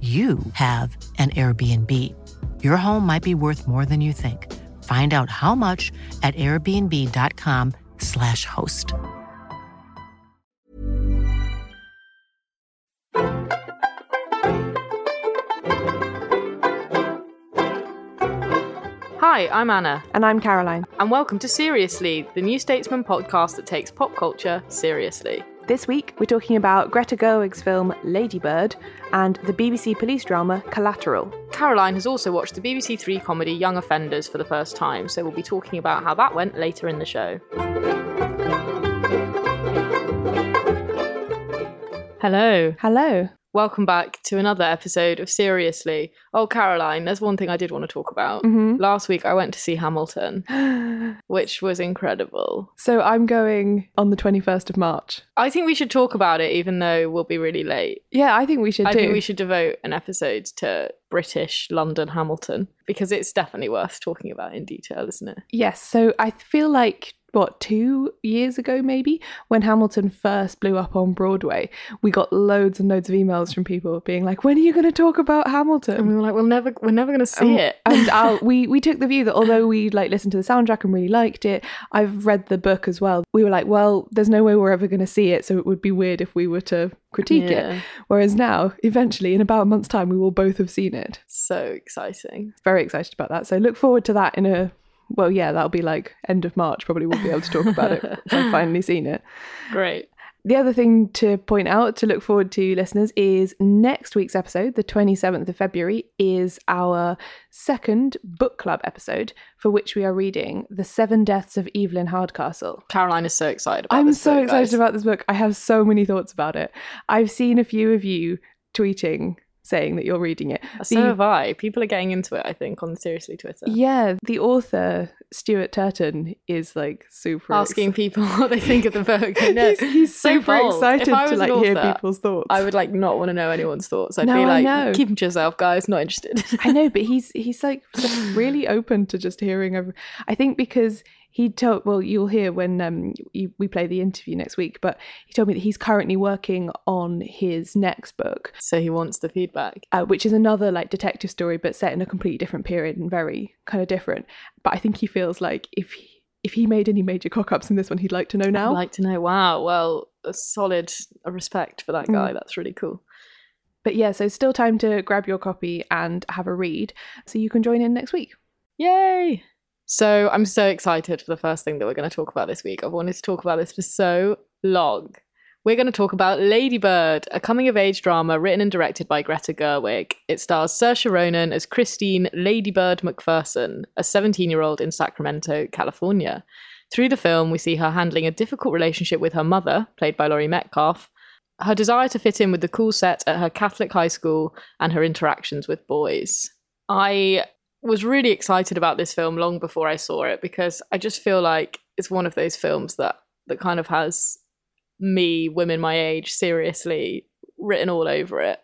you have an Airbnb. Your home might be worth more than you think. Find out how much at airbnb.com/slash host. Hi, I'm Anna, And I'm Caroline. and welcome to Seriously, the New Statesman podcast that takes pop culture seriously. This week, we're talking about Greta Gerwig's film Lady Bird and the BBC police drama Collateral. Caroline has also watched the BBC Three comedy Young Offenders for the first time, so we'll be talking about how that went later in the show. Hello. Hello. Welcome back to another episode of Seriously. Oh, Caroline, there's one thing I did want to talk about. Mhm. Last week I went to see Hamilton, which was incredible. So I'm going on the 21st of March. I think we should talk about it, even though we'll be really late. Yeah, I think we should I do. think we should devote an episode to British London Hamilton because it's definitely worth talking about in detail, isn't it? Yes, so I feel like what two years ago maybe when hamilton first blew up on broadway we got loads and loads of emails from people being like when are you going to talk about hamilton And we were like, we'll never, we're never going to see Um, it. and our, we we took the view that although we like listened to the soundtrack and really liked it, I've read the book as well. We were like, well, there's no way we're ever going to see it, so it would be weird if we were to critique Yeah. it. Whereas now, eventually, in about a month's time, we will both have seen it. so exciting. Very excited about that. So look forward to that in a well, yeah, that'll be like end of March. Probably we'll be able to talk about it I've finally seen it. Great. The other thing to point out to look forward to, listeners, is next week's episode, the 27th of February, is our second book club episode for which we are reading The Seven Deaths of Evelyn Hardcastle. Caroline is so excited about I'm so book, excited guys. about this book. I have so many thoughts about it. I've seen a few of you tweeting saying that you're reading it. Uh, so The- have I. People are getting into it, I think, on Seriously Twitter. yeah, the author, Stuart Turton, is like super Asking exci- people what they think of the book. He's, he's So super bold. excited I to like an hear people's thoughts. I would like not want to know anyone's thoughts. I'd No, be like, keep them to yourself, guys. Not interested. I know, but he's he's like really open to just hearing. Over, I think because he told. Well, you'll hear when um you, we play the interview next week. But he told me that he's currently working on his next book, so he wants the feedback. uh, which is another like detective story, but set in a completely different period and very kind of different. But I think he feels like if he if he made any major cock ups in this one, he'd like to know now. I'd like to know. Wow. Well, a solid a respect for that Mm. guy. That's really cool. but yeah, so still time to grab your copy and have a read, so you can join in next week. Yay! So I'm so excited for the first thing that we're going to talk about this week. I've wanted to talk about this for so long. We're going to talk about Lady Bird, a coming of age drama written and directed by Greta Gerwig. It stars Saoirse Ronan as Christine Lady Bird McPherson, a 17 year old in Sacramento, California. Through the film, we see her handling a difficult relationship with her mother, played by Laurie Metcalf, her desire to fit in with the cool set at her Catholic high school, and her interactions with boys. I was really excited about this film long before I saw it because I just feel like it's one of those films that that kind of has me, women my age, seriously written all over it.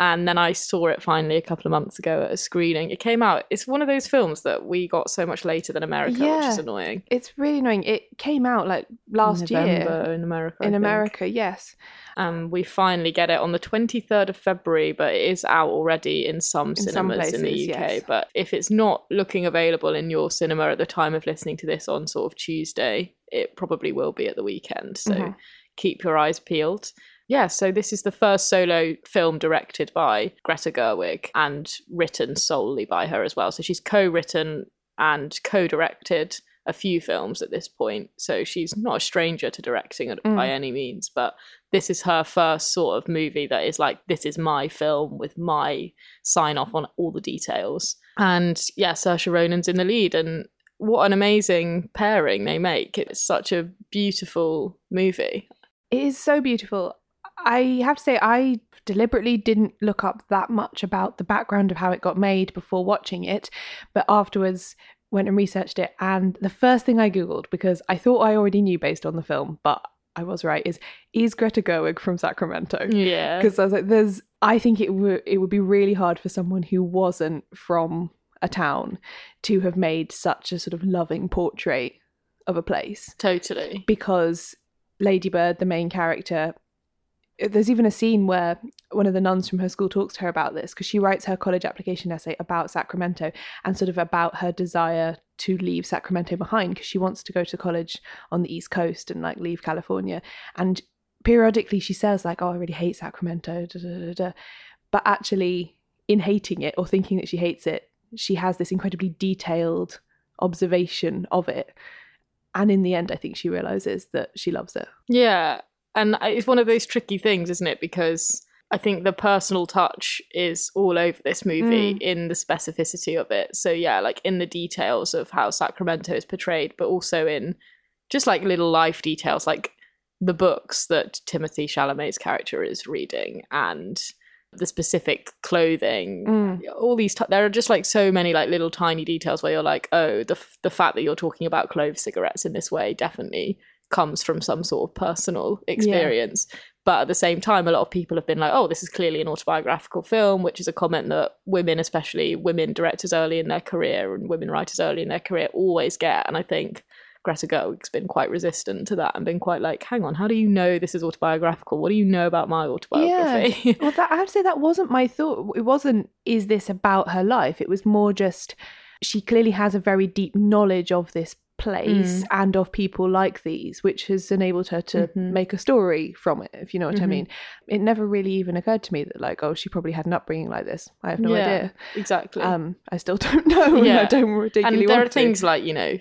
And then I saw it finally a couple of months ago at a screening. It came out. It's one of those films that we got so much later than America, which is annoying. It's really annoying. It came out like last year in America. I in think. America. Yes. and we finally get it on the 23rd of February, but it is out already in some some cinemas in the UK. yes. But if it's not looking available in your cinema at the time of listening to this on sort of Tuesday, it probably will be at the weekend. So Mhm. keep your eyes peeled. Yeah, so this is the first solo film directed by Greta Gerwig and written solely by her as well. So she's co written and co directed a few films at this point. So she's not a stranger to directing mm. by any means, but this is her first sort of movie that is like, this is my film with my sign off on all the details. And yeah, Saoirse Ronan's in the lead. And what an amazing pairing they make. It's such a beautiful movie. It is so beautiful. I have to say, I deliberately didn't look up that much about the background of how it got made before watching it, but afterwards went and researched it. And the first thing I Googled, because I thought I already knew based on the film, but I was right, is is Greta Gerwig from Sacramento? Yeah. Because I was like, there's, I think it would it would be really hard for someone who wasn't from a town to have made such a sort of loving portrait of a place. Totally. Because Lady Bird, the main character, there's even a scene where one of the nuns from her school talks to her about this because she writes her college application essay about Sacramento and sort of about her desire to leave Sacramento behind because she wants to go to college on the East Coast and like leave California. And periodically she says like, "Oh, I really hate Sacramento," da, da, da, but actually, in hating it or thinking that she hates it, she has this incredibly detailed observation of it. And in the end, I think she realizes that she loves it. Yeah, and it's one of those tricky things, isn't it? Because I think the personal touch is all over this movie mm. in the specificity of it. So yeah, like in the details of how Sacramento is portrayed, but also in just like little life details, like the books that Timothée Chalamet's character is reading and the specific clothing mm. all these t- there are just like so many like little tiny details where you're like oh the f- the fact that you're talking about clove cigarettes in this way definitely comes from some sort of personal experience. Yeah. But at the same time, a lot of people have been like, oh, this is clearly an autobiographical film, which is a comment that women, especially women directors early in their career and women writers early in their career, always get. And I think Greta Gerwig's been quite resistant to that and been quite like, hang on, how do you know this is autobiographical? What do you know about my autobiography? Yeah. well, that, I have to say that wasn't my thought. It wasn't, is this about her life? It was more just, she clearly has a very deep knowledge of this place mm. and of people like these, which has enabled her to mm-hmm. make a story from it, if you know what mm-hmm. I mean. It never really even occurred to me that, like, oh, she probably had an upbringing like this. I have no yeah, idea. Exactly. Um, I still don't know. Yeah. I don't ridiculously And there are to. things like, you know,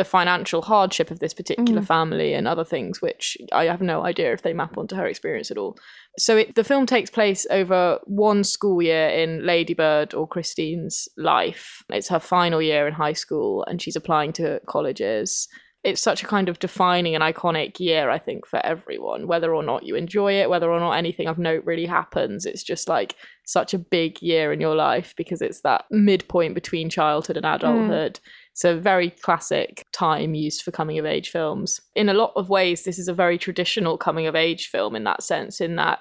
the financial hardship of this particular mm. family and other things, which I have no idea if they map onto her experience at all. So it, the film takes place over one school year in Lady Bird or Christine's life. It's her final year in high school, and she's applying to colleges. It's such a kind of defining and iconic year, I think, for everyone, whether or not you enjoy it, whether or not anything of note really happens. It's just like such a big year in your life because it's that midpoint between childhood and mm. adulthood. Mm it's a very classic time used for coming of age films. In a lot of ways, this is a very traditional coming of age film in that sense, in that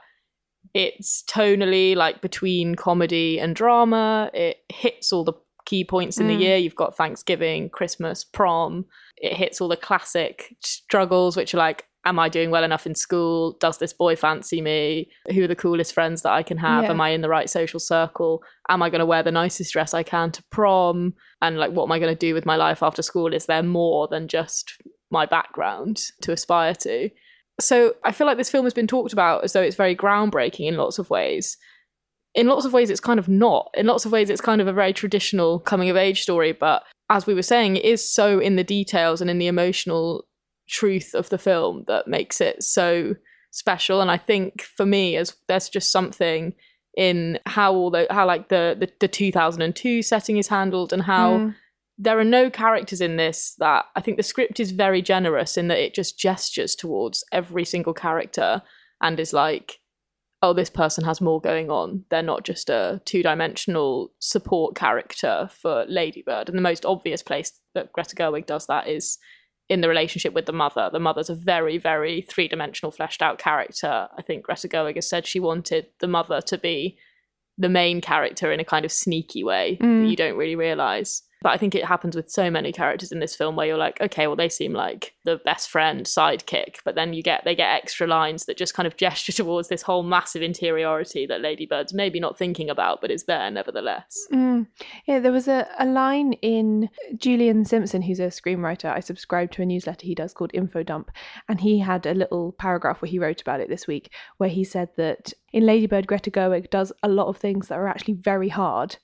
it's tonally like between comedy and drama. It hits all the key points in mm. the year. You've got Thanksgiving, Christmas, prom. It hits all the classic struggles, which are like am I doing well enough in school? Does this boy fancy me? Who are the coolest friends that I can have? Yeah. Am I in the right social circle? Am I going to wear the nicest dress I can to prom? And like, what am I going to do with my life after school? Is there more than just my background to aspire to? So I feel like this film has been talked about as though it's very groundbreaking in lots of ways. In lots of ways, it's kind of not. In lots of ways, it's kind of a very traditional coming of age story. But as we were saying, it is so in the details and in the emotional truth of the film that makes it so special. And I think for me, as there's just something in how all the how like the the, the 2002 setting is handled and how mm. there are no characters in this that I think the script is very generous in that it just gestures towards every single character and is like oh this person has more going on they're not just a two-dimensional support character for lady bird and the most obvious place that greta gerwig does that is in the relationship with the mother. The mother's a very, very three dimensional, fleshed out character. I think Greta Gerwig has said she wanted the mother to be the main character in a kind of sneaky way mm. that you don't really realize. But I think it happens with so many characters in this film where you're like, okay, well, they seem like the best friend sidekick, but then you get they get extra lines that just kind of gesture towards this whole massive interiority that Lady Bird's maybe not thinking about, but is there nevertheless. Mm. Yeah, there was a, a line in Julian Simpson, who's a screenwriter. I subscribe to a newsletter he does called Info Dump, and he had a little paragraph where he wrote about it this week, where he said that in Lady Bird, Greta Gerwig does a lot of things that are actually very hard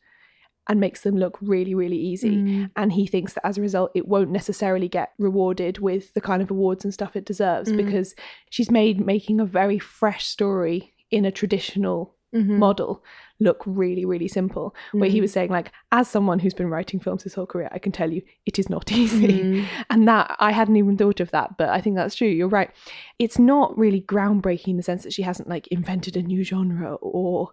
and makes them look really, really easy. Mm. And he thinks that as a result, it won't necessarily get rewarded with the kind of awards and stuff it deserves Mm. because she's made making a very fresh story in a traditional Mhm. model look really, really simple. Where he Mm. was saying, like, as someone who's been writing films his whole career, I can tell you it is not easy. Mm. And that I hadn't even thought of that, but I think that's true. You're right. It's not really groundbreaking in the sense that she hasn't like invented a new genre or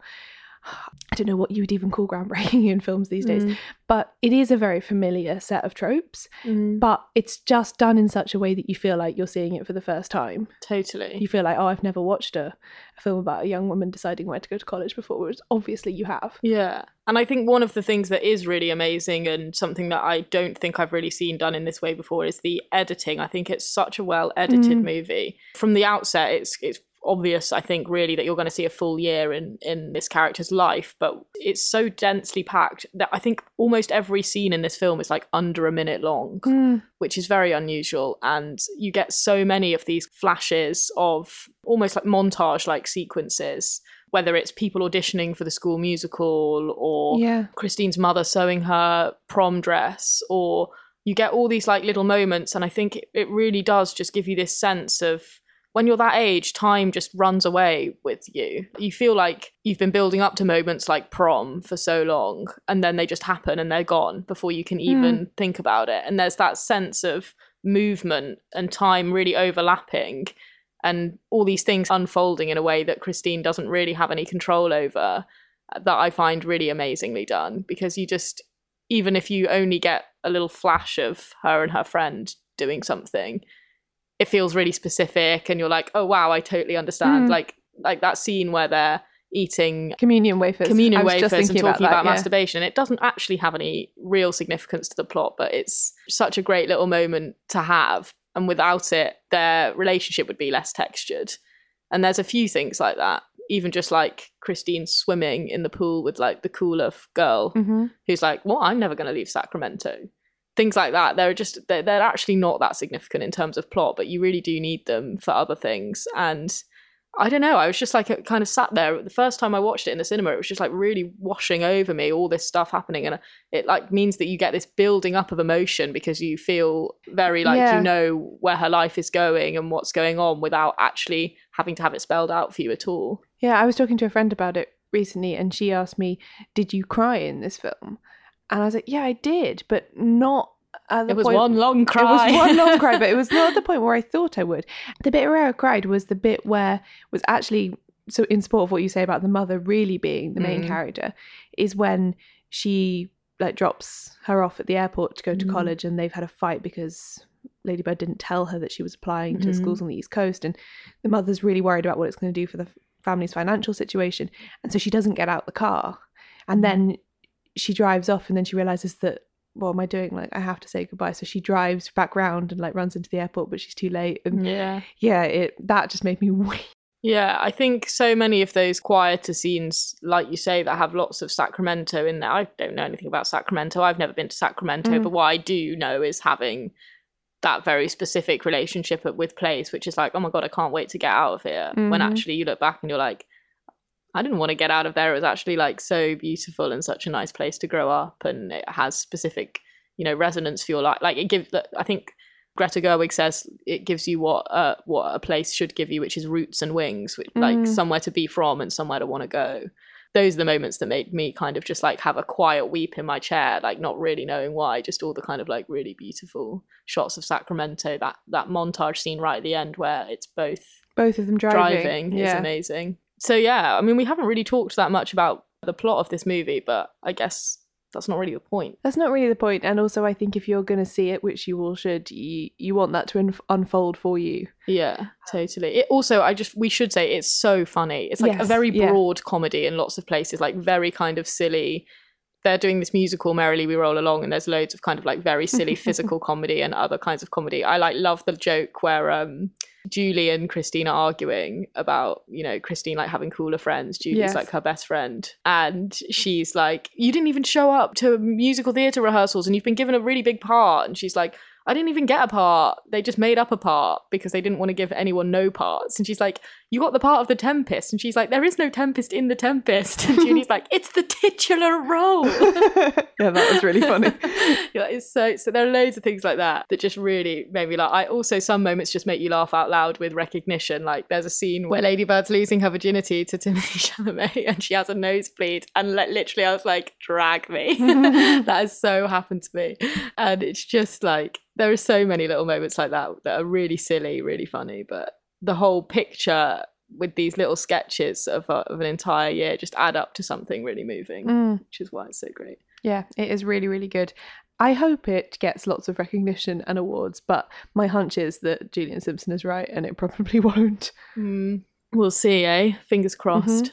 I don't know what you would even call groundbreaking in films these days, Mm. but it is a very familiar set of tropes, Mm. but it's just done in such a way that you feel like you're seeing it for the first time. Totally. You feel like, oh, I've never watched a, a film about a young woman deciding where to go to college before, whereas obviously you have. Yeah. And I think one of the things that is really amazing and something that I don't think I've really seen done in this way before is the editing. I think it's such a well edited Mm. movie. From the outset, it's it's obvious I think really that you're going to see a full year in in this character's life, but it's so densely packed that I think almost every scene in this film is like under a minute long hmm. which is very unusual. And you get so many of these flashes of almost like montage like sequences, whether it's people auditioning for the school musical or Yeah. Christine's mother sewing her prom dress, or you get all these like little moments. And I think it, it really does just give you this sense of when you're that age, time just runs away with you. You feel like you've been building up to moments like prom for so long, and then they just happen and they're gone before you can even think about it. And there's that sense of movement and time really overlapping and all these things unfolding in a way that Christine doesn't really have any control over uh, that I find really amazingly done because you just even if you only get a little flash of her and her friend doing something it feels really specific and you're like oh wow I totally understand Mm. like like that scene where they're eating Communion wafers. communion wafers just and talking about, about, that, yeah. masturbation. It doesn't actually have any real significance to the plot, but it's such a great little moment to have. And without it, their relationship would be less textured. And there's a few things like that. Even just like Christine swimming in the pool with like the cooler f- girl Mhm. who's like, "Well, I'm never going to leave Sacramento." Things like that. They're just they're, they're actually not that significant in terms of plot, but you really do need them for other things. And I don't know. I was just like it kind of sat there. The first time I watched it in the cinema, it was just like really washing over me, all this stuff happening, and uh, it like means that you get this building up of emotion because you feel very like Yeah. you know where her life is going and what's going on without actually having to have it spelled out for you at all. Yeah, I was talking to a friend about it recently, and she asked me, "Did you cry in this film?" And I was like, "Yeah, I did, but not." At the It was point- one long cry. It was one long cry, but it was not at the point where I thought I would. The bit where I cried was the bit where was actually so in support of what you say about the mother really being the main Mm. character is when she like drops her off at the airport to go to Mm. college and they've had a fight because Lady Bird didn't tell her that she was applying to Mhm. schools on the East Coast and the mother's really worried about what it's going to do for the family's financial situation and so she doesn't get out the car and then she drives off and then she realizes that what am I doing? Like I have to say goodbye. So she drives back round and like runs into the airport, but she's too late. And yeah. yeah, it that just made me weep. Yeah, I think so many of those quieter scenes, like you say, that have lots of Sacramento in there. I don't know anything about Sacramento. I've never been to Sacramento, Mm. but what I do know is having that very specific relationship with place, which is like, oh my god, I can't wait to get out of here. When Mhm. actually you look back and you're like, I didn't want to get out of there. It was actually like so beautiful and such a nice place to grow up, and it has specific, you know, resonance for your life. Like it gives. I think Greta Gerwig says it gives you what uh, what a place should give you, which is roots and wings, which, like Mm. somewhere to be from and somewhere to want to go. Those are the moments that made me kind of just like have a quiet weep in my chair, like not really knowing why. Just all the kind of like really beautiful shots of Sacramento. That that montage scene right at the end where it's both Both of them driving. driving, is amazing. So yeah, I mean, we haven't really talked that much about the plot of this movie, but I guess that's not really the point. That's not really the point. And also, I think if you're going to see it, which you all should, you, you want that to unf unfold for you. Yeah, totally. It also, I just we should say it's so funny. It's like a Yes, very yeah. broad comedy in lots of places, like very kind of silly, they're doing this musical merrily we roll along and there's loads of kind of like very silly physical comedy and other kinds of comedy i like love the joke where um julie and christine are arguing about you know christine like having cooler friends julie's Yes. like her best friend and she's like you didn't even show up to musical theatre rehearsals and you've been given a really big part and she's like I didn't even get a part. They just made up a part because they didn't want to give anyone no parts. And she's like, You got the part of the Tempest. And she's like, There is no Tempest in the Tempest. And Junie's like, It's the titular role. yeah, that was really funny. yeah, it's so so there are loads of things like that that just really made me laugh. I also some moments just make you laugh out loud with recognition. Like there's a scene where Lady Bird's losing her virginity to Timothée Chalamet and she has a nosebleed and li- literally I was like, drag me. that has so happened to me. And it's just like there are so many little moments like that that are really silly, really funny, but the whole picture with these little sketches of, a, of an entire year just add up to something really moving, Mm. which is why it's so great. Yeah, it is really, really good. I hope it gets lots of recognition and awards, but my hunch is that Julian Simpson is right and it probably won't. Mm, we'll see, eh? Fingers crossed.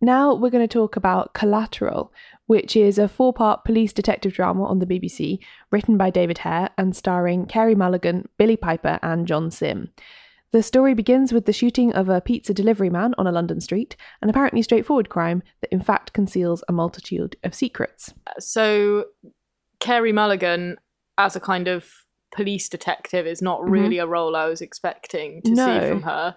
Now we're going to talk about Collateral, which is a four part police detective drama on the BBC, written by David Hare and starring Carey Mulligan, Billie Piper, and John Simm. The story begins with the shooting of a pizza delivery man on a London street, an apparently straightforward crime that in fact conceals a multitude of secrets. So, Carey Mulligan, as a kind of police detective, is not really a role I was expecting to Mm-hmm. No. see from her.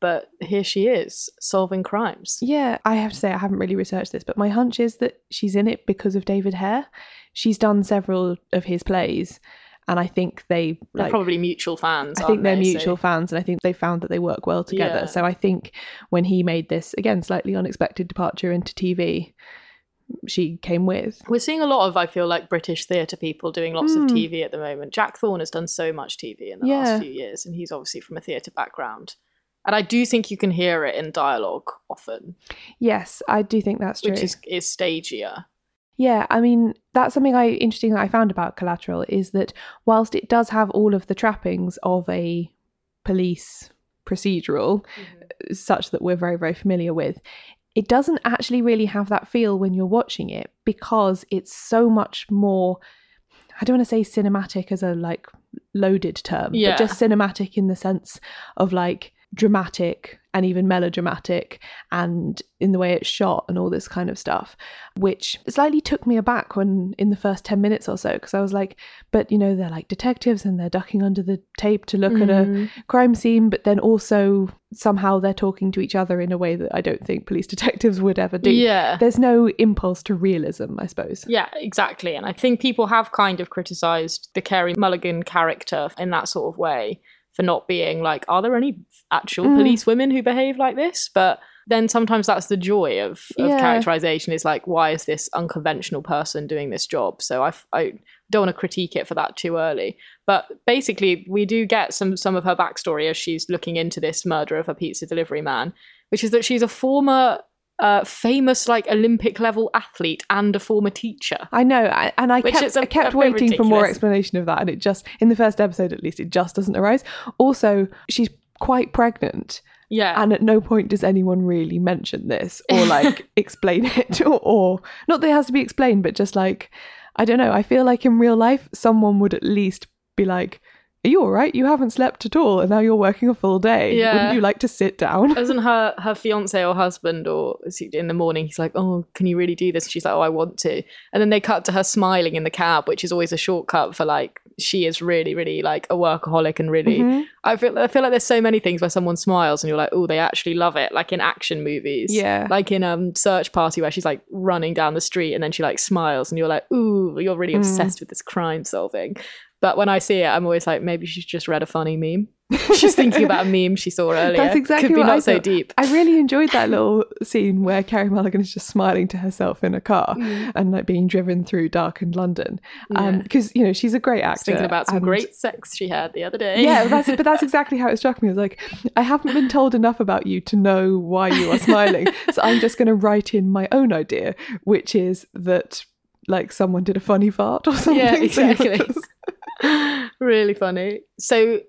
But here she is, solving crimes. Yeah, I have to say I haven't really researched this, but my hunch is that she's in it because of David Hare. She's done several of his plays, and I think they They're probably mutual fans. I think they're they? So- mutual fans, and I think they found that they work well together. Yeah. So I think when he made this again slightly unexpected departure into TV, she came with. We're seeing a lot of, I feel like, British theatre people doing lots of Mm. TV at the moment. Jack Thorne has done so much TV in the Yeah. last few years, and he's obviously from a theatre background. And I do think you can hear it in dialogue often, Yes, I do think that's true. which is is stagier. Yeah, I mean that's something I interesting that I found about Collateral is that whilst it does have all of the trappings of a police procedural, mm-hmm. such that we're very very familiar with, it doesn't actually really have that feel when you're watching it because it's so much more. I don't want to say cinematic as a like loaded term, Yeah. but just cinematic in the sense of like dramatic and even melodramatic and in the way it's shot and all this kind of stuff which slightly took me aback when in the first 10 minutes or so because i was like but you know they're like detectives and they're ducking under the tape to look at Mm. a crime scene but then also somehow they're talking to each other in a way that i don't think police detectives would ever do Yeah. there's no impulse to realism i suppose Yeah, exactly. And I think people have kind of criticised the Carey Mulligan character in that sort of way for not being like, are there any actual Mm. police women who behave like this? But then sometimes that's the joy of, of Yeah. characterization is like, why is this unconventional person doing this job? So I don't want to critique it for that too early. But basically, we do get some some of her backstory as she's looking into this murder of a pizza delivery man, which is that she's a former a famous like Olympic level athlete and a former teacher. I know, I, and I kept, a- I kept waiting for more explanation of that, and it just in the first episode at least, it just doesn't arise. Also, she's quite pregnant, Yeah. and at no point does anyone really mention this or like explain it, or, or not that it has to be explained, but just like I don't know. I feel like in real life, someone would at least be like. Are you all right? You haven't slept at all, and now you're working a full day. Yeah. Wouldn't you like to sit down? Doesn't her her fiance or husband or is he- in the morning he's like, "Oh, can you really do this?" And she's like, "Oh, I want to." And then they cut to her smiling in the cab, which is always a shortcut for like she is really, really like a workaholic and really. Mhm. I feel I feel like there's so many things where someone smiles and you're like, "Oh, they actually love it." Like in action movies, Yeah. Like in um Search Party where she's like running down the street and then she like smiles and you're like, "Ooh, you're really Mm. obsessed with this crime solving." But when I see it, I'm always like, maybe she's just read a funny meme. she's thinking about a meme she saw earlier. That's exactly Could be what not I so thought. deep. I really enjoyed that little scene where Carey Mulligan is just smiling to herself in a car Mm. and like being driven through darkened London. Yeah. Because you know she's a great actor. Thinking about some and- great sex she had the other day. Yeah, that's but that's exactly how it struck me. I was like, I haven't been told enough about you to know why you are smiling, so I'm just going to write in my own idea, which is that like someone did a funny fart or something. Yeah, exactly. just- really funny. So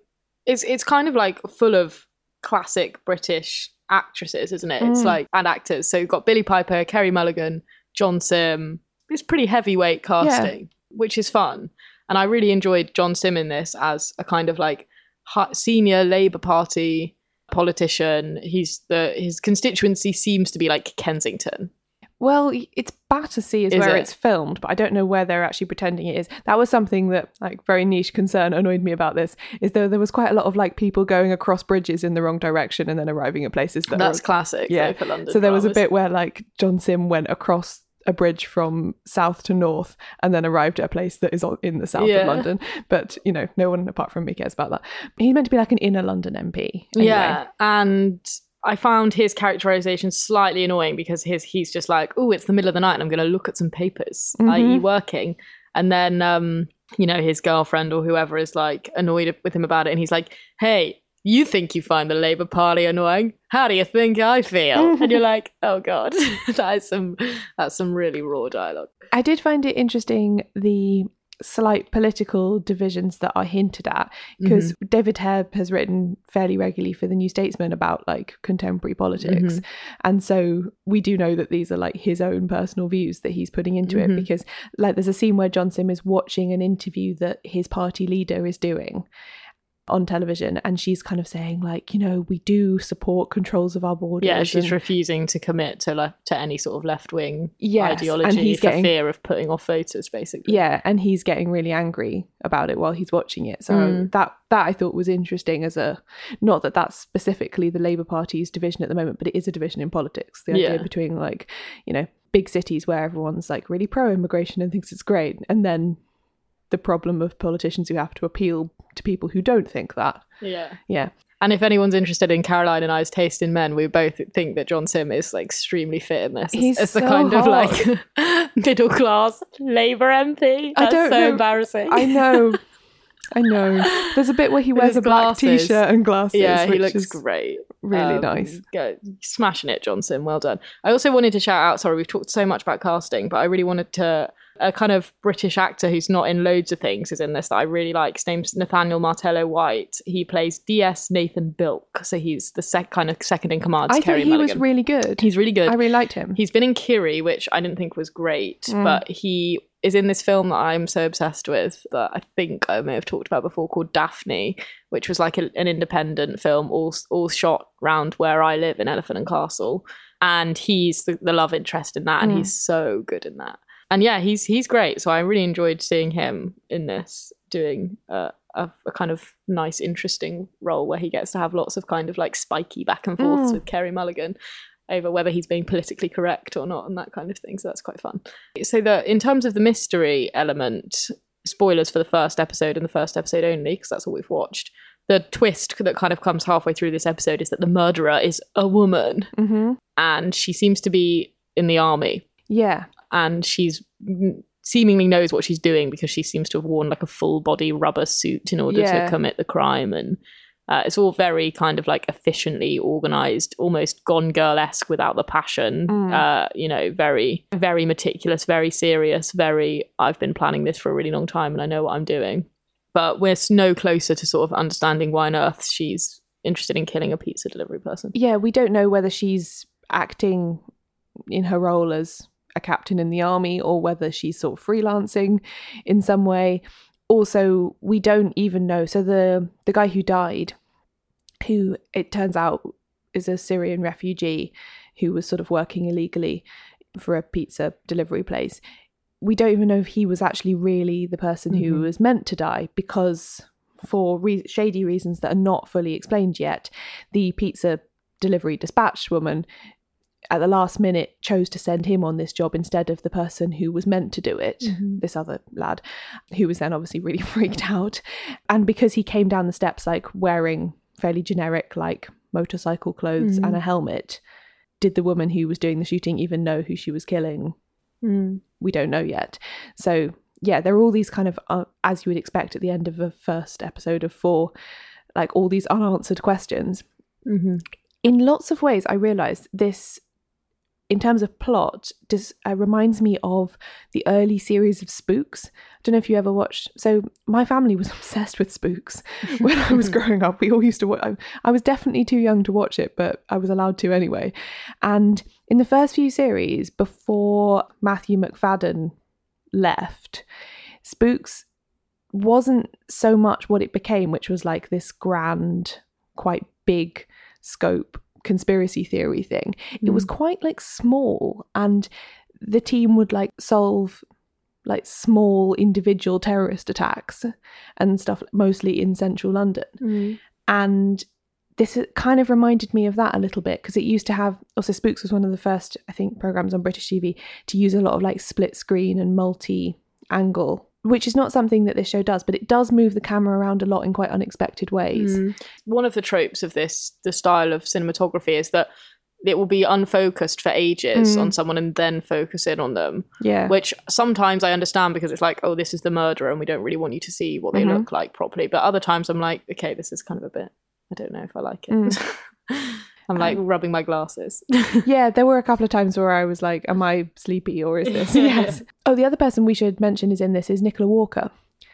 it's it's kind of like full of classic British actresses, isn't it? It's Mm. like and actors. So you've got Billie Piper, Carey Mulligan, John Simm. It's pretty heavyweight casting, which is fun. And I really enjoyed John Simm in this as a kind of like senior Labour Party politician. He's the his constituency seems to be like Kensington. Well, it's Battersea is, Is where it? it's filmed, but I don't know where they're actually pretending it is. That was something that, like, very niche concern annoyed me about this. Is though there was quite a lot of like people going across bridges in the wrong direction and then arriving at places that That's are, classic. yeah. though, for London. So there was a bit where like John Simm went across a bridge from south to north and then arrived at a place that is in the south Yeah. of London. But you know, no one apart from me cares about that. He's meant to be like an inner London MP. anyway. Yeah, and I found his characterization slightly annoying because his he's just like, oh, it's the middle of the night and I'm going to look at some papers, i.e., Mhm. working, and then um, you know his girlfriend or whoever is like annoyed with him about it, and he's like, hey. You think you find the Labour Party annoying? How do you think I feel? and you're like, oh god, that is some that's some really raw dialogue. I did find it interesting the slight political divisions that are hinted at because David Hare has written fairly regularly for the New Statesman about like contemporary politics. And so we do know that these are like his own personal views that he's putting into Mhm. it because like there's a scene where John Simm is watching an interview that his party leader is doing on television and she's kind of saying like you know we do support controls of our borders Yeah, she's and- refusing to commit to le- to any sort of left wing Yes, and he's for getting- fear of putting off voters, basically. yeah and he's getting really angry about it while he's watching it so Mm. that that i thought was interesting as a not that that's specifically the labour party's division at the moment but it is a division in politics the idea Yeah. between like you know big cities where everyone's like really pro immigration and thinks it's great and then the problem of politicians who have to appeal to people who don't think that yeah. yeah And if anyone's interested in Caroline and I's taste in men, we both think that John Simm is like extremely fit in this. It's- He's it's the kind of like middle class Labour MP. I don't so know. embarrassing. i know i know there's a bit where he wears a black glasses. t-shirt and glasses yeah, he which looks is great. really Um, nice Go, smashing it, Johnson. Well done. I also wanted to shout out. Sorry, we've talked so much about casting, but I really wanted to. A kind of British actor who's not in loads of things is in this that I really like. His name's Nathaniel Martello White. He plays DS Nathan Bilk, so he's the sec- kind of second in command. To i Carey thought he was really good He's really good. i really liked him He's been in Kiri, which I didn't think was great, Mm. but he is in this film that I'm so obsessed with that I think I may have talked about before called Daphne, which was like a, an independent film, all all shot round where I live in Elephant and Castle, and he's the, the love interest in that, and Mm. he's so good in that. And yeah, he's he's great. So I really enjoyed seeing him in this doing uh, a, a kind of nice, interesting role where he gets to have lots of kind of like spiky back and forths Mm. with Carey Mulligan over whether he's being politically correct or not and that kind of thing. So that's quite fun. So that in terms of the mystery element, spoilers for the first episode and the first episode only, because that's all we've watched. The twist that kind of comes halfway through this episode is that the murderer is a woman hmm and she seems to be in the army yeah and she's seemingly knows what she's doing because she seems to have worn like a full body rubber suit in order Yeah. to commit the crime and Uh, it's all very kind of like efficiently organized, almost Gone Girl esque without the passion. Mm. Uh, you know, very, very meticulous, very serious, very, I've been planning this for a really long time and I know what I'm doing. But we're no closer to sort of understanding why on earth she's interested in killing a pizza delivery person. Yeah, we don't know whether she's acting in her role as a captain in the army or whether she's sort of freelancing in some way. Also, we don't even know. So the the guy who died, who it turns out is a Syrian refugee who was sort of working illegally for a pizza delivery place. We don't even know if he was actually really the person who Mhm. was meant to die because for re- shady reasons that are not fully explained yet, the pizza delivery dispatch woman at the last minute chose to send him on this job instead of the person who was meant to do it, mm-hmm. this other lad, who was then obviously really freaked out. And because he came down the steps like wearing fairly generic like motorcycle clothes and a mm. helmet, did the woman who was doing the shooting even know who she was killing? Mm. We don't know yet. So yeah, there are all these kind of, uh, as you would expect at the end of a first episode of four, like all these unanswered questions mm-hmm. in lots of ways, I realised this, in terms of plot, does uh, reminds me of the early series of Spooks. I don't know if you ever watched. So my family was obsessed with Spooks when I was growing up. We all used to watch. I, I was definitely too young to watch it, but I was allowed to anyway. And in the first few series, before Matthew Macfadyen left, Spooks wasn't so much what it became, which was like this grand, quite big scope conspiracy theory thing. It was mm. quite like small, and the team would like solve like small individual terrorist attacks and stuff, mostly in central London. Mm. And this uh, kind of reminded me of that a little bit because it used to have also Spooks was one of the first, I think, programs on British TV to use a lot of like split screen and multi angle, which is not something that this show does, but it does move the camera around a lot in quite unexpected ways. Mm. One of the tropes of this, the style of cinematography, is that it will be unfocused for ages on mm. someone and then focus in on them. Yeah. Which sometimes I understand because it's like, oh, this is the murderer and we don't really want you to see what they Mhm. look like properly. But other times I'm like, okay, this is kind of a bit, I don't know if I like it. Mm. I'm like rubbing my glasses. yeah, there were a couple of times where I was like, "Am I sleepy or is this?" yes. Oh, the other person we should mention is in this is Nicola Walker,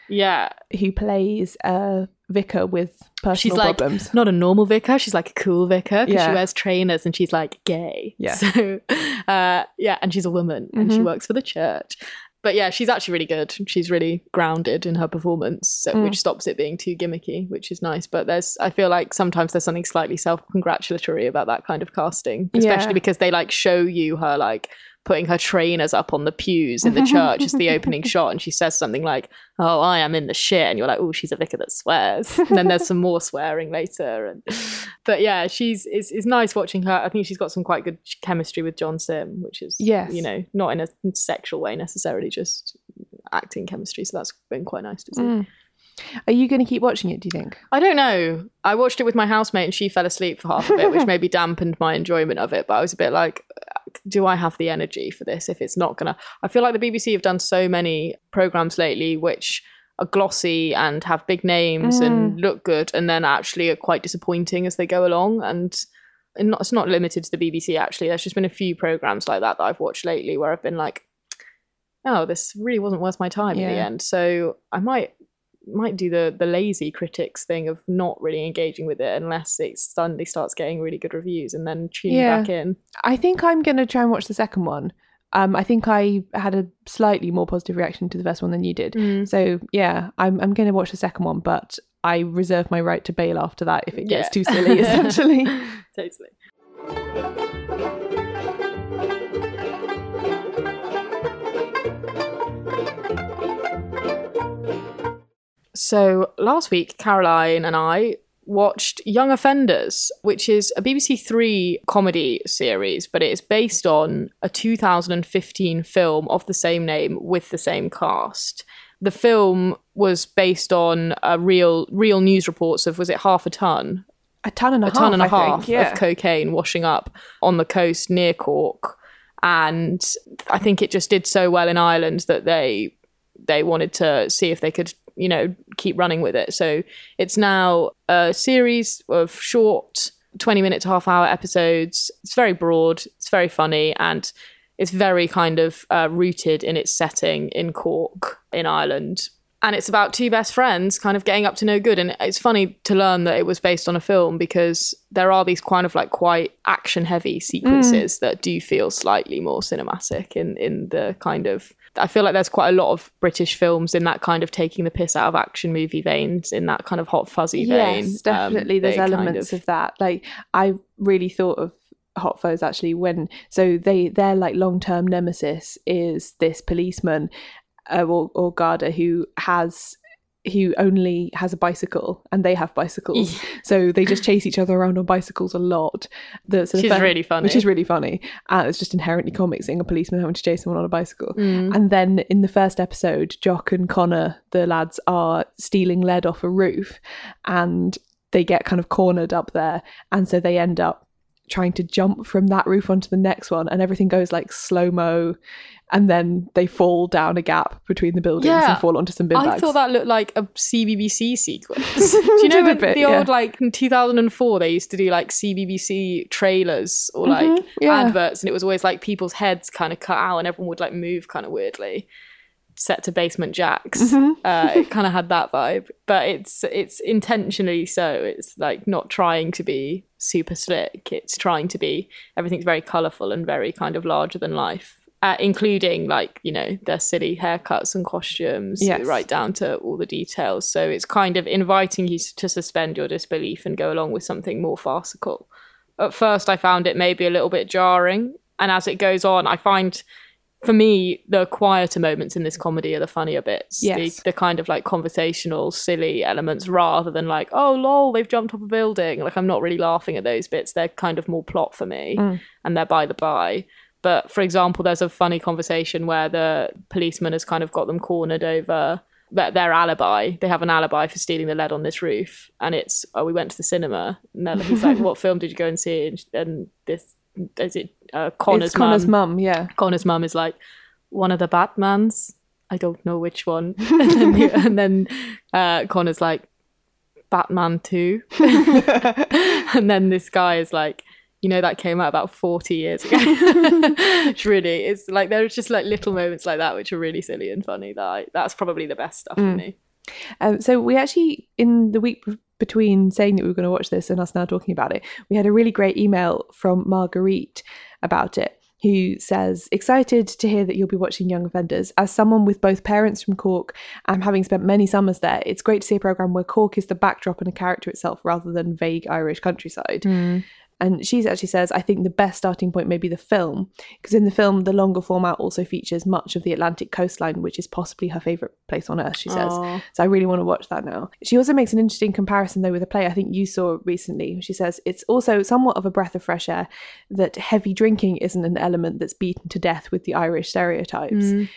yeah. who plays a vicar with personal She's like problems. not a normal vicar. She's like a cool vicar because Yeah. she wears trainers and she's like gay. Yeah. So, uh, yeah, and she's a woman and she Mhm. works for the church. But yeah, she's actually really good. She's really grounded in her performance, so, Mm. which stops it being too gimmicky, which is nice. But there's, I feel like sometimes there's something slightly self-congratulatory about that kind of casting, especially Yeah. because they like show you her like putting her trainers up on the pews in the church as the opening shot, and she says something like, "Oh, I am in the shit," and you're like, "Oh, she's a vicar that swears." and then there's some more swearing later, and but yeah, she's it's, it's nice watching her. I think she's got some quite good chemistry with John Simm, which is Yes. you know not in a sexual way necessarily, just acting chemistry. So that's been quite nice to see. Mm. Are you going to keep watching it? Do you think? I don't know. I watched it with my housemate and she fell asleep for half of it, which maybe dampened my enjoyment of it. But I was a bit like, do I have the energy for this if it's not gonna? I feel like the BBC have done so many programs lately which are glossy and have big names and mm. look good, and then actually are quite disappointing as they go along. And, not, it's not limited to the BBC. Actually, there's just been a few programs like that that I've watched lately where I've been like, oh, this really wasn't worth my time in the end. So I might might do the the lazy critics thing of not really engaging with it unless it suddenly starts getting really good reviews and then tune Yeah. back in. I think I'm going to try and watch the second one. Um, I think I had a slightly more positive reaction to the first one than you did. So yeah, I'm I'm going to watch the second one, but I reserve my right to bail after that if it gets Yeah. too silly. Essentially. Totally. So last week, Caroline and I watched Young Offenders, which is a BBC Three comedy series, but it is based on a 2015 film of the same name with the same cast. The film was based on a real real news reports of was it half a ton a ton and a, a ton and a half, half think, yeah. of cocaine washing up on the coast near Cork. And I think it just did so well in Ireland that they they wanted to see if they could you know, keep running with it. So it's now a series of short 20 minute to half hour episodes. It's very broad, it's very funny, and it's very kind of uh, rooted in its setting in Cork, in Ireland. And it's about two best friends kind of getting up to no good. And it's funny to learn that it was based on a film because there are these kind of like quite action heavy sequences that do feel slightly more cinematic in, in the kind of I feel like there's quite a lot of British films in that kind of taking the piss out of action movie veins, in that kind of hot fuzzy vein. Yes, definitely. Um, There's they kind elements of... that. Like I really thought of Hot Fuzz actually when so they their like long term nemesis is this policeman uh, or, or Garda who has who only has a bicycle and they have bicycles. So they just chase each other around on bicycles a lot. The, so the Which is really funny. which is really funny. And it's just inherently comic seeing a policeman having to chase someone on a bicycle. Mm. and then in the first episode jock and connor the lads are stealing lead off a roof and they get kind of cornered up there. And so they end up trying to jump from that roof onto the next one and everything goes like slow mo and then they fall down a gap between the buildings Yeah. and fall onto some bin I bags. thought that looked like a CBBC sequence. do you know Did a when bit, the yeah. old like in 2004 they used to do like CBBC trailers or like Mhm, yeah. adverts and it was always like people's heads kind of cut out and everyone would like move kind of weirdly set to Basement Jaxx. Mhm. uh, it kind of had that vibe but it's it's intentionally so. It's like not trying to be super slick. It's trying to be everything's very colorful and very kind of larger than life uh, including like you know their silly haircuts and costumes Yes. right down to all the details. So it's kind of inviting you to suspend your disbelief and go along with something more farcical. At first i found it maybe a little bit jarring and as it goes on i find for me the quieter moments in this comedy are the funnier bits. Yes. the, the kind of like conversational silly elements rather than like oh lol they've jumped off a building. Like i'm not really laughing at those bits. They're kind of more plot for me Mm. and they're by the by. But for example there's a funny conversation where the policeman has kind of got them cornered over their, their alibi. They have an alibi for stealing the lead on this roof and it's oh we went to the cinema. And then he's like what film did you go and see? And, and this is it uh, connor's, it's Connor's mum yeah. Connor's mum is like one of the Batmans. I don't know which one. and then, the- and then uh, Connor's like Batman Two, and then this guy is like, you know, that came out about forty years ago. it's really, it's like there's just like little moments like that which are really silly and funny. That I, that's probably the best stuff for Mm. me. Um, so we actually, in the week between saying that we were going to watch this and us now talking about it, we had a really great email from Marguerite about it, who says, "Excited to hear that you'll be watching Young Offenders. As someone with both parents from Cork and having spent many summers there, it's great to see a program where Cork is the backdrop and a character itself rather than vague Irish countryside." Hmm. And she actually says, I think the best starting point may be the film, because in the film, the longer format also features much of the Atlantic coastline, which is possibly her favourite place on earth, she says. Aw. So I really want to watch that now. She also makes an interesting comparison, though, with a play I think you saw recently. She says, It's also somewhat of a breath of fresh air that heavy drinking isn't an element that's beaten to death with the Irish stereotypes. Mm.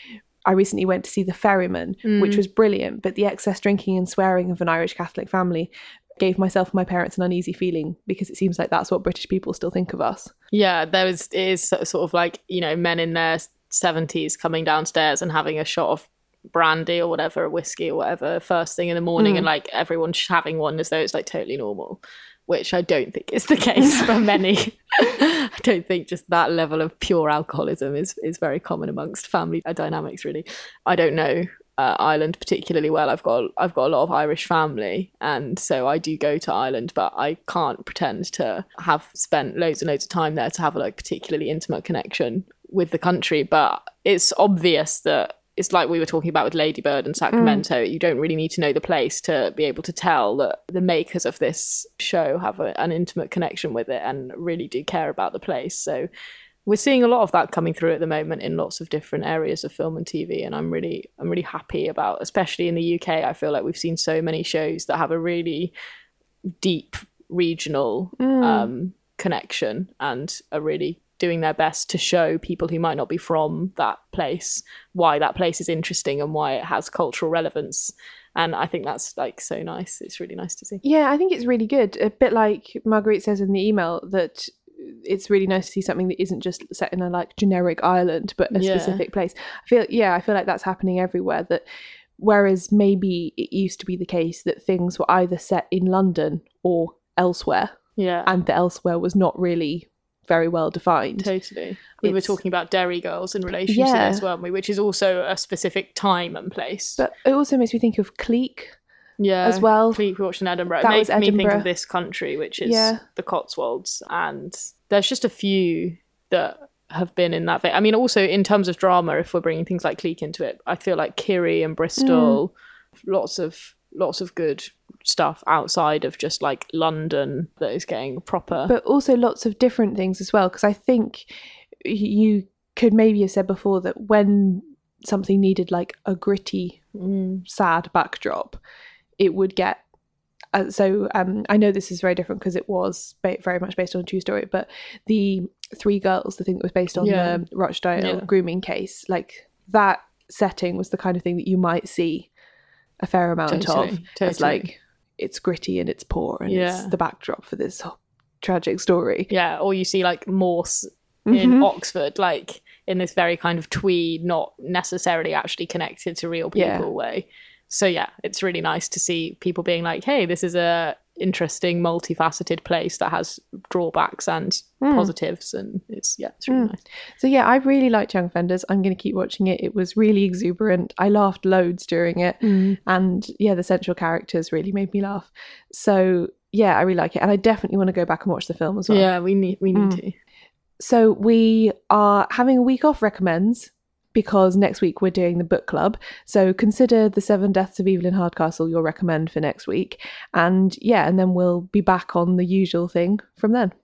I recently went to see The Ferryman, which Mm. was brilliant, but the excess drinking and swearing of an Irish Catholic family gave myself and my parents an uneasy feeling because it seems like that's what British people still think of us. Yeah, there was it is sort of like you know men in their seventies coming downstairs and having a shot of brandy or whatever, whiskey or whatever, first thing in the morning, Mm. and like everyone sh- having one as though it's like totally normal, which I don't think is the case for many. I don't think just that level of pure alcoholism is is very common amongst family dynamics. Really, I don't know. Uh, Ireland particularly well. I've got I've got a lot of Irish family, and so I do go to Ireland, but I can't pretend to have spent loads and loads of time there to have a like particularly intimate connection with the country. But it's obvious that it's like we were talking about with Lady Bird and Sacramento. You don't really need to know the place to be able to tell that the makers of this show have a, an intimate connection with it and really do care about the place. So we're seeing a lot of that coming through at the moment in lots of different areas of film and TV, and I'm really I'm really happy about, especially in the UK. I feel like we've seen so many shows that have a really deep regional Mm. um, connection and are really doing their best to show people who might not be from that place why that place is interesting and why it has cultural relevance. And I think that's like so nice. It's really nice to see. Yeah, I think it's really good. A bit like Marguerite says in the email that it's really nice to see something that isn't just set in a like generic island, but a Yeah. specific place. I feel yeah, I feel like that's happening everywhere. That whereas maybe it used to be the case that things were either set in London or elsewhere, Yeah. and the elsewhere was not really very well defined. Totally. We were talking about Derry Girls in relation Yeah. to this, weren't we? Which is also a specific time and place. But it also makes me think of Clique. yeah, as well. Clique watched in Edinburgh. That it was made me think of this country, which is Yeah. the Cotswolds, and there's just a few that have been in that. vein. I mean, also in terms of drama, if we're bringing things like Clique into it, I feel like Kiri and Bristol, Mm. lots of lots of good stuff outside of just like London that is getting proper. but also lots of different things as well. Because I think you could maybe have said before that when something needed like a gritty, Mm. sad backdrop, it would get. Uh, so um, I know this is very different because it was ba- very much based on a true story, but the three girls, the thing that was based on Yeah. the Rochdale Yeah. grooming case, like that setting was the kind of thing that you might see a fair amount Totally, of as totally. like it's gritty and it's poor and Yeah. it's the backdrop for this tragic story. yeah, or you see like Morse in Mhm. Oxford, like in this very kind of twee, not necessarily actually connected to real people Yeah. way. So yeah, it's really nice to see people being like, "Hey, this is a interesting, multifaceted place that has drawbacks and Mm. positives," and it's yeah, it's really Mm. nice. So yeah, I really liked Young Offenders. I'm going to keep watching it. It was really exuberant. I laughed loads during it, and yeah, the central characters really made me laugh. So yeah, I really like it, and I definitely want to go back and watch the film as well. Yeah, we need we need Mm. to. So we are having a week off recommends because next week we're doing the book club. So consider the Seven Deaths of Evelyn Hardcastle your recommend for next week, and yeah, and then we'll be back on the usual thing from then.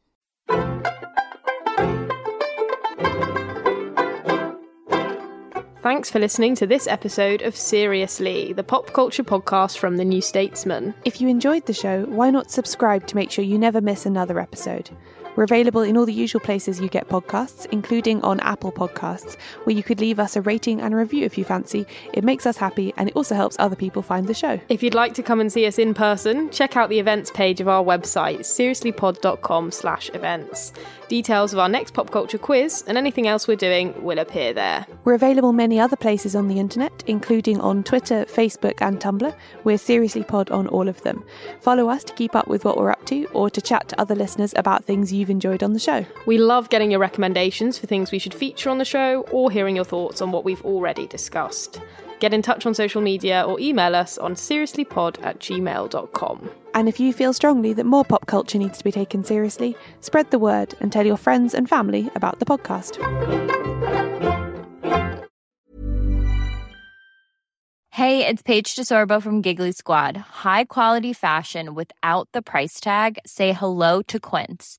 Thanks for listening to this episode of Seriously, the pop culture podcast from the New Statesman. If you enjoyed the show, why not subscribe to make sure you never miss another episode? We're available in all the usual places you get podcasts, including on Apple Podcasts, where you could leave us a rating and a review if you fancy. It makes us happy and it also helps other people find the show. If you'd like to come and see us in person, check out the events page of our website, seriouslypod.com slash events. Details of our next pop culture quiz and anything else we're doing will appear there. We're available many other places on the internet, including on Twitter, Facebook, and Tumblr. We're Seriously Pod on all of them. Follow us to keep up with what we're up to or to chat to other listeners about things you've enjoyed on the show. We love getting your recommendations for things we should feature on the show or hearing your thoughts on what we've already discussed. Get in touch on social media or email us on seriouslypod at gmail.com. And if you feel strongly that more pop culture needs to be taken seriously, spread the word and tell your friends and family about the podcast. Hey, it's Paige DeSorbo from Giggly Squad. High quality fashion without the price tag. Say hello to Quince.